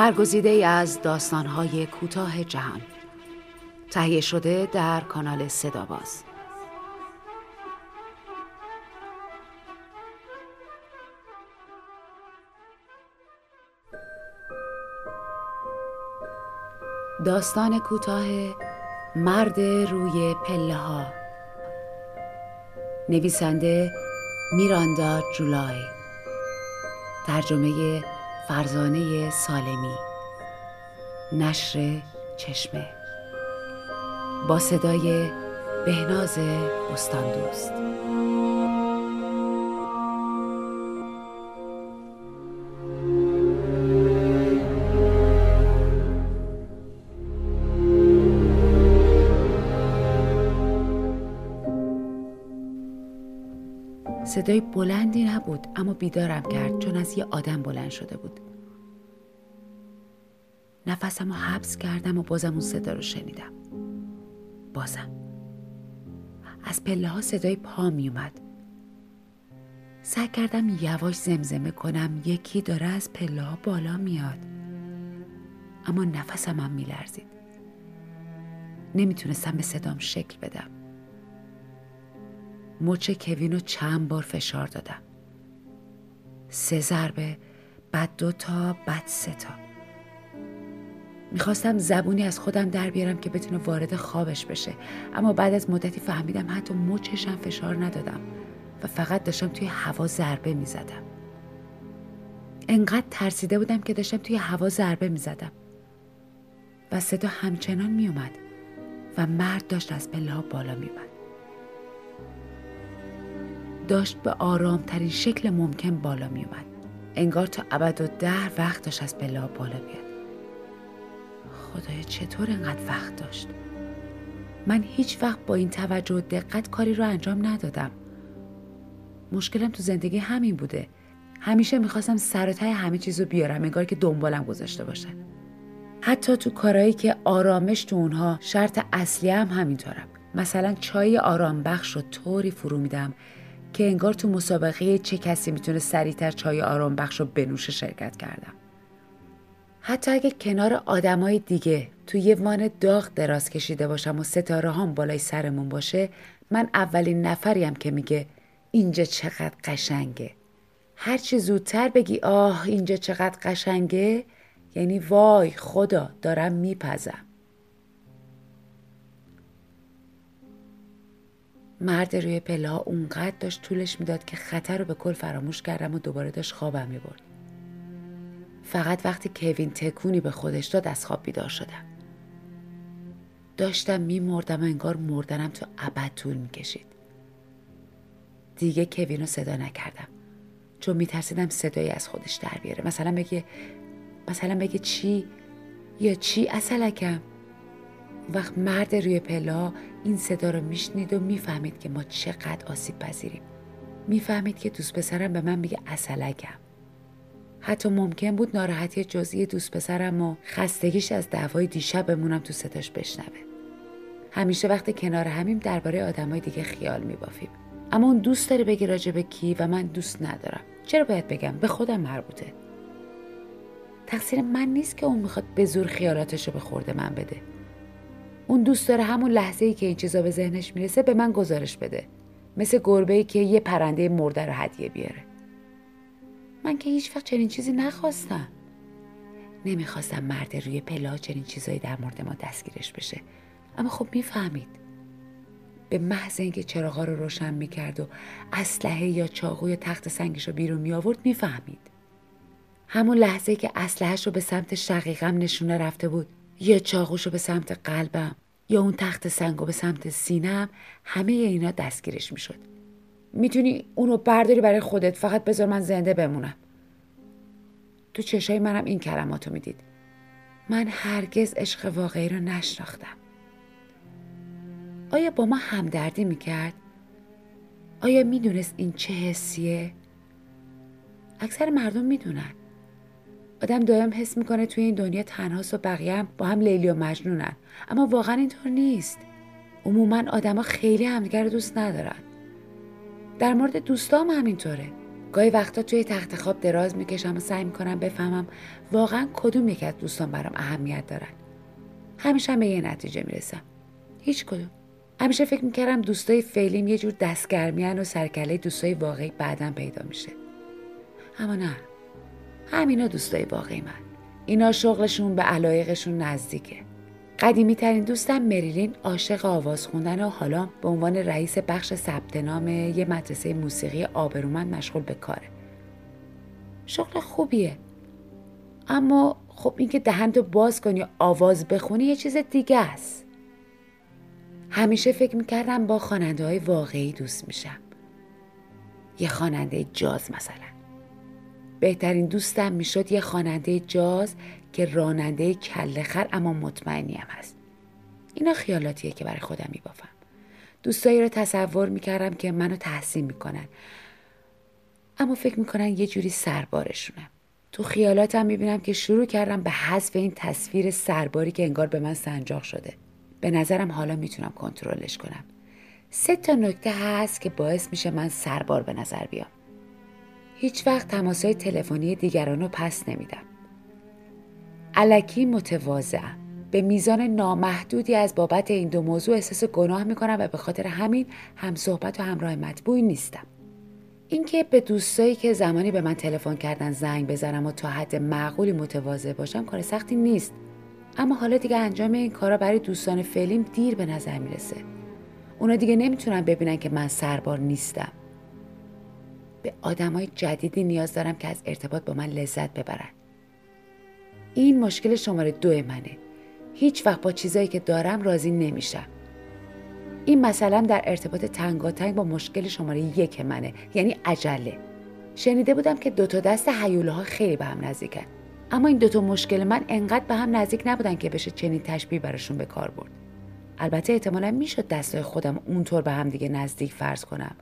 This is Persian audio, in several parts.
برگزیده ای از داستانهای کوتاه جهان. تهیه شده در کانال صداباز. داستان کوتاه مرد روی پله ها نویسنده میراندا جولای. ترجمه فرزانه سالمی. نشر چشمه. با صدای بهناز استان صدای بلندی نبود اما بیدارم کرد چون از یه آدم بلند شده بود. نفسم رو حبس کردم و بازم اون صدا رو شنیدم. بازم. از پله ها صدای پا می اومد. سعی کردم یواش زمزمه کنم یکی داره از پله ها بالا میاد. اما نفسم هم می لرزید نمی‌تونستم به صدام شکل بدم. مچ کوین رو چند بار فشار دادم. سه ضربه بعد دو تا بعد سه تا. می‌خواستم زبونی از خودم در بیارم که بتونه وارد خوابش بشه. اما بعد از مدتی فهمیدم حتی مچشم فشار ندادم و فقط داشتم توی هوا ضربه می‌زدم. انقدر ترسیده بودم که داشتم توی هوا ضربه می‌زدم. و صدا همچنان میومد و مرد داشت از پله بالا میومد داشت به آرامترین شکل ممکن بالا می اومد. انگار تا ابد و ده وقت داشت از پله بالا بیاد. خدای چطور انقدر وقت داشت؟ من هیچ وقت با این توجه و دقت کاری رو انجام ندادم. مشکلم تو زندگی همین بوده. همیشه می‌خواستم سر همه چیز رو بیارم انگار که دنبالم گذاشته باشن. حتی تو کارهایی که آرامش تو اونها شرط اصلی هم همینطورم. مثلا چای آرام بخش رو طوری فرو میدم که انگار تو مسابقه چه کسی می‌تونه سریعتر چای آرام بخش و بنوشه شرکت کردم. حتی اگه کنار آدمای دیگه تو یه وان داغ دراز کشیده باشم و ستاره هم بالای سرمون باشه من اولین نفریم که میگه اینجا چقدر قشنگه. هرچی زودتر بگی آه اینجا چقدر قشنگه یعنی وای خدا دارم میپزم. مرد روی پله ها اونقدر داشت طولش می‌داد که خطر رو به کل فراموش کردم و دوباره داشت خوابم می‌برد. فقط وقتی کوین تکونی به خودش داد از خواب بیدار شدم. داشتم میمردم و انگار مردنم تو ابد طول می‌کشید. دیگه کوین رو صدا نکردم. چون میترسیدم صدایی از خودش در بیاره. مثلا بگه مثلا بگه چی؟ یا چی اصلکم؟ وقت مرد روی پلا این صدا رو میشنید و می‌فهمید که ما چقدر آسیب پذیریم. می‌فهمید که دوست پسرم به من میگه اصلکم. حتی ممکن بود ناراحتی جزئی دوست پسرم و خستگیش از دعوای دیشب بمونم تو صداش بشنوه. همیشه وقتی کنار همیم درباره آدمای دیگه خیال میبافیم. اما اون دوست داره بگی راجع به کی و من دوست ندارم. چرا باید بگم؟ به خودم مربوطه. تقصیر من نیست که اون می‌خواد به زور خیالاتش رو به خورده من بده. اون دوست داره همون لحظه ای که این چیزا به ذهنش می‌رسه به من گزارش بده. مثل گربه ای که یه پرنده مرده رو هدیه بیاره. من که هیچ وقت چنین چیزی نخواستم. نمی‌خواستم مرد روی پلا چنین چیزایی در مورد ما دستگیرش بشه. اما خب می‌فهمید. به محض اینکه چراغا رو روشن می‌کرد و اسلحه یا چاقو یا تخت سنگش رو بیرون می آورد می‌فهمید. همون لحظه که اسلحهش رو به سمت شقیقم نشونه رفته بود. یا چاقوش رو به سمت قلبم یا اون تخت سنگ به سمت سینم همه اینا دستگیرش می‌شد. می‌تونی اونو برداری برای خودت فقط بذار من زنده بمونم. تو چشای منم این کلماتو می‌دید. من هرگز عشق واقعی رو نشناختم. آیا با ما همدردی می‌کرد؟ آیا می‌دونست این چه حسیه؟ اکثر مردم می‌دونن. آدم دائم حس می‌کنه توی این دنیا تنهاست و بقیه هم با هم لیلی و مجنونن. اما واقعا اینطور نیست. عموما آدما خیلی همدیگر رو دوست ندارن. در مورد دوستام همینطوره. گاهی وقتا توی تخت خواب دراز می‌کشم و سعی می‌کنم بفهمم واقعا کدوم یک از دوستان برام اهمیت دارن. همیشه به یه نتیجه می‌رسم. هیچ کدوم. همیشه فکر می‌کردم دوستای فعلیم یه جور دستگرمیان و سرکله دوستای واقعی بعدا پیدا میشه. اما نه. همینا دوستای واقعی من. اینا شغلشون به علایقشون نزدیکه. قدیمی ترین دوستم مریلین عاشق آواز خوندن و حالا به عنوان رئیس بخش ثبت نام یه مدرسه موسیقی آبرومند مشغول به کاره. شغل خوبیه. اما خب اینکه دهنتو باز کنی آواز بخونی یه چیز دیگه است. همیشه فکر می‌کردم با خواننده های واقعی دوست میشم. یه خواننده جاز مثلا. بهترین دوستم می‌شد یه خواننده جاز که راننده کله خر اما مطمئنیم هست. اینا خیالاتیه که برای خودم میبافم. دوستایی رو تصور می‌کردم که منو تحسین می‌کنن. اما فکر می‌کنن یه جوری سربارشونم تو خیالاتم می‌بینم که شروع کردم به حذف این تصویر سرباری که انگار به من سنجاق شده. به نظرم حالا می‌تونم کنترلش کنم. سه تا نکته هست که باعث میشه من سربار به نظر بیام. هیچ وقت تماسای تلفنی دیگران رو پس نمیدم. علکی متواضعم به میزان نامحدودی از بابت این دو موضوع احساس گناه می‌کنم و به خاطر همین هم صحبت و همراه مطبوعی نیستم. اینکه به دوستایی که زمانی به من تلفن کردن زنگ بزنم و تا حد معقولی متواضع باشم کار سختی نیست. اما حالا دیگه انجام این کارا برای دوستان فعلیم دیر به نظر می‌رسه. اونا دیگه نمی‌تونن ببینن که من سربار نیستم. به آدمای جدیدی نیاز دارم که از ارتباط با من لذت ببرن. این مشکل شماره دو منه. هیچ وقت با چیزایی که دارم راضی نمیشم. این مثلا در ارتباط تنگاتنگ با مشکل شماره یک منه. یعنی عجله. شنیده بودم که دو تا دست حیوله ها خیلی به هم نزدیکن. اما این دوتا مشکل من انقدر به هم نزدیک نبودن که بشه چنین تشبیه براشون به کار برد. البته احتمالا می‌شد دستای خودم اونطور به هم دیگه نزدیک فرض کنم.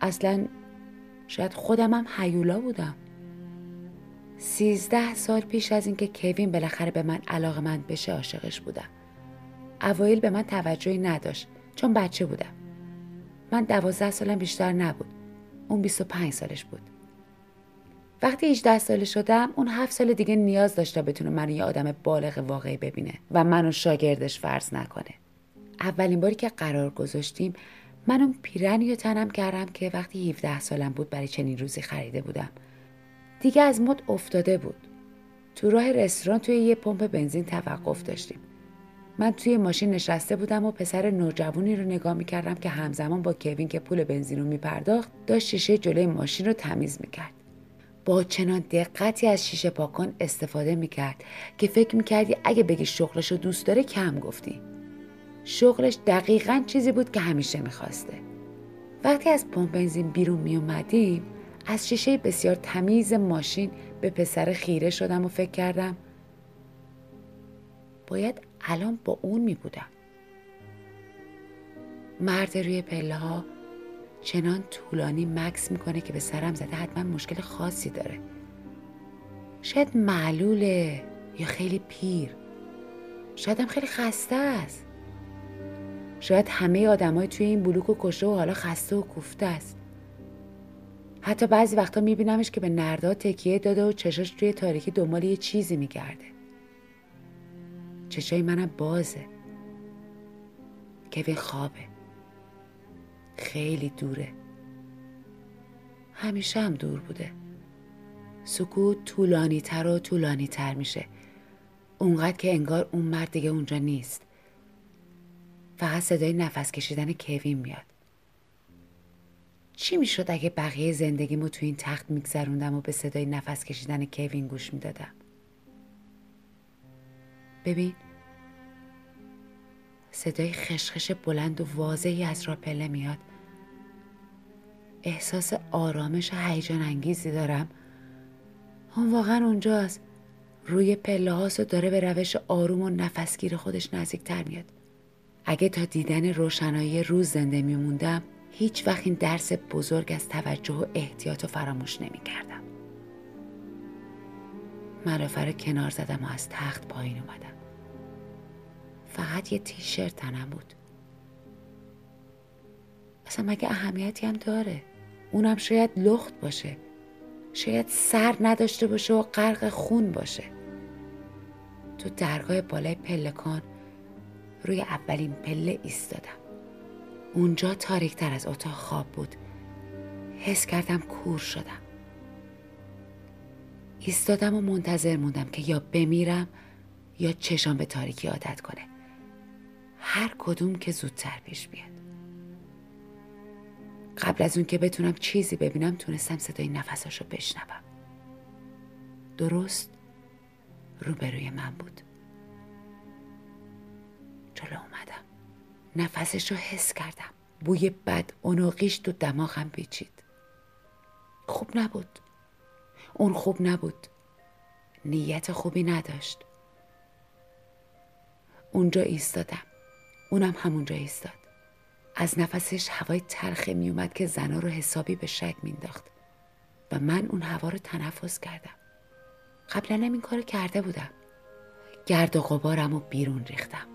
اصلا شاید خودم هم حیولا بودم. سیزده سال پیش از اینکه کوین بالاخره به من علاقه من بشه عاشقش بودم. اوایل به من توجهی نداشت چون بچه بودم. من دوازده سالم بیشتر نبود اون 25 سالش بود. وقتی 18 ساله شدم اون هفت سال دیگه نیاز داشت تا بتونه منو یه آدم بالغ واقعی ببینه و منو شاگردش فرض نکنه. اولین باری که قرار گذاشتیم من اون پیرنی رو تنم کردم که وقتی 17 سالم بود برای چنین روزی خریده بودم. دیگه از مد افتاده بود. تو راه رستوران توی یه پمپ بنزین توقف داشتیم. من توی ماشین نشسته بودم و پسر نوجوانی رو نگاه می‌کردم که همزمان با کوین که پول بنزین رو میپرداخت داشت شیشه جلوی ماشین رو تمیز می‌کرد. با چنان دقتی از شیشه پاکن استفاده می‌کرد که فکر می‌کردی اگه بگی شغلش رو دوست داره کم گفتی. شغلش دقیقا چیزی بود که همیشه می‌خواسته. وقتی از پمپ بنزین بیرون میومدیم از شیشه بسیار تمیز ماشین به پسر خیره شدم و فکر کردم باید الان با اون می بودم. مرد روی پله ها چنان طولانی مکس می‌کنه که به سرم زده حتما مشکل خاصی داره. شاید معلوله یا خیلی پیر. شاید هم خیلی خسته است. شاید همه آدمای توی این بلوک و کشه و حالا خسته و کوفته است. حتی بعضی وقتا میبینمش که به نردا تکیه داده و چشاش توی تاریکی دنبال یه چیزی میگرده. چشای منم بازه. کوین خوابه. خیلی دوره. همیشه هم دور بوده. سکوت طولانی تر و طولانی تر میشه. اونقدر که انگار اون مرد دیگه اونجا نیست. فقط صدای نفس کشیدن کوین میاد. چی می‌شد اگه بقیه زندگیمو تو این تخت میگذروندم و به صدای نفس کشیدن کوین گوش می‌دادم؟ ببین صدای خشخش بلند و واضحی از راپله میاد. احساس آرامش و هیجان انگیزی دارم. اون واقعا اونجاست. روی پله هاست و داره به روش آروم و نفسگیر خودش نزدیکتر میاد. اگه تا دیدن روشنایی روز زنده میموندم هیچ وقت این درس بزرگ از توجه و احتیاط و فراموش نمی کردم. ملافه رو کنار زدم و از تخت پایین اومدم. فقط یه تیشرت تنم بود. اصلا مگه اهمیتی هم داره؟ اونم شاید لخت باشه. شاید سر نداشته باشه و غرق خون باشه تو درگاه بالای پلکان روی اولین پله ایستادم. اونجا تاریک تر از اتاق خواب بود. حس کردم کور شدم. ایستادم و منتظر موندم که یا بمیرم یا چشام به تاریکی عادت کنه. هر کدوم که زودتر پیش بیاد. قبل از اون که بتونم چیزی ببینم تونستم صدای نفساشو بشنوم. درست روبروی من بود. جلو اومدم. نفسش رو حس کردم. بوی بد اونوقیش تو دماغم پیچید. خوب نبود. اون خوب نبود. نیت خوبی نداشت. اونجا ایستادم. اونم همونجا ایستاد. از نفسش هوای تلخه میومد که زنا رو حسابی به شک مینداخت و من اون هوا رو تنفس کردم. قبلا این کار کرده بودم. گرد و غبارم و بیرون ریختم.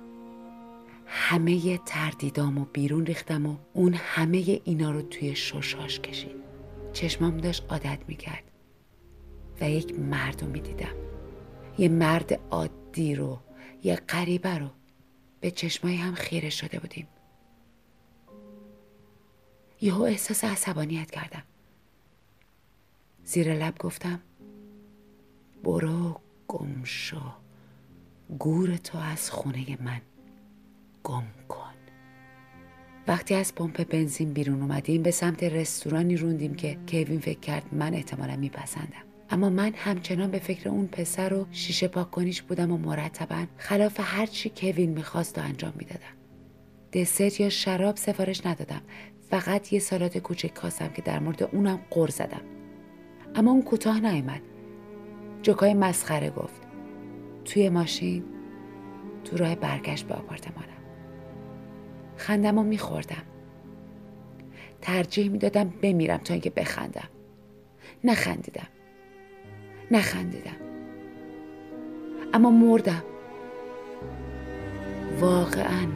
همه تردیدام و بیرون ریختم و اون همه اینا رو توی ششاش کشید. چشمام داشت عادت می‌کرد و یک مرد رو می‌دیدم. یه مرد عادی رو یه غریبه رو. به چشمای هم خیره شده بودیم. یهو احساس عصبانیت کردم. زیر لب گفتم برو گم شو گور تو از خونه من. گم کن. وقتی از پمپ بنزین بیرون اومدیم به سمت رستورانی روندیم که کوین فکر کرد من احتمالا میپسندم. اما من همچنان به فکر اون پسر و شیشه پاک کنیش بودم و مرتبا خلاف هر چی کوین می‌خواست و انجام می‌دادم. دسر یا شراب سفارش ندادم. فقط یه سالات کوچک کاسم که در مورد اونم قر زدم. اما اون کوتاه نیامد جوکای مسخره گفت توی ماشین تو راه برگشت به آپارتمانم خندم و میخوردم. ترجیح می‌دادم بمیرم تا اینکه بخندم. نخندیدم. نخندیدم. اما مردم. واقعا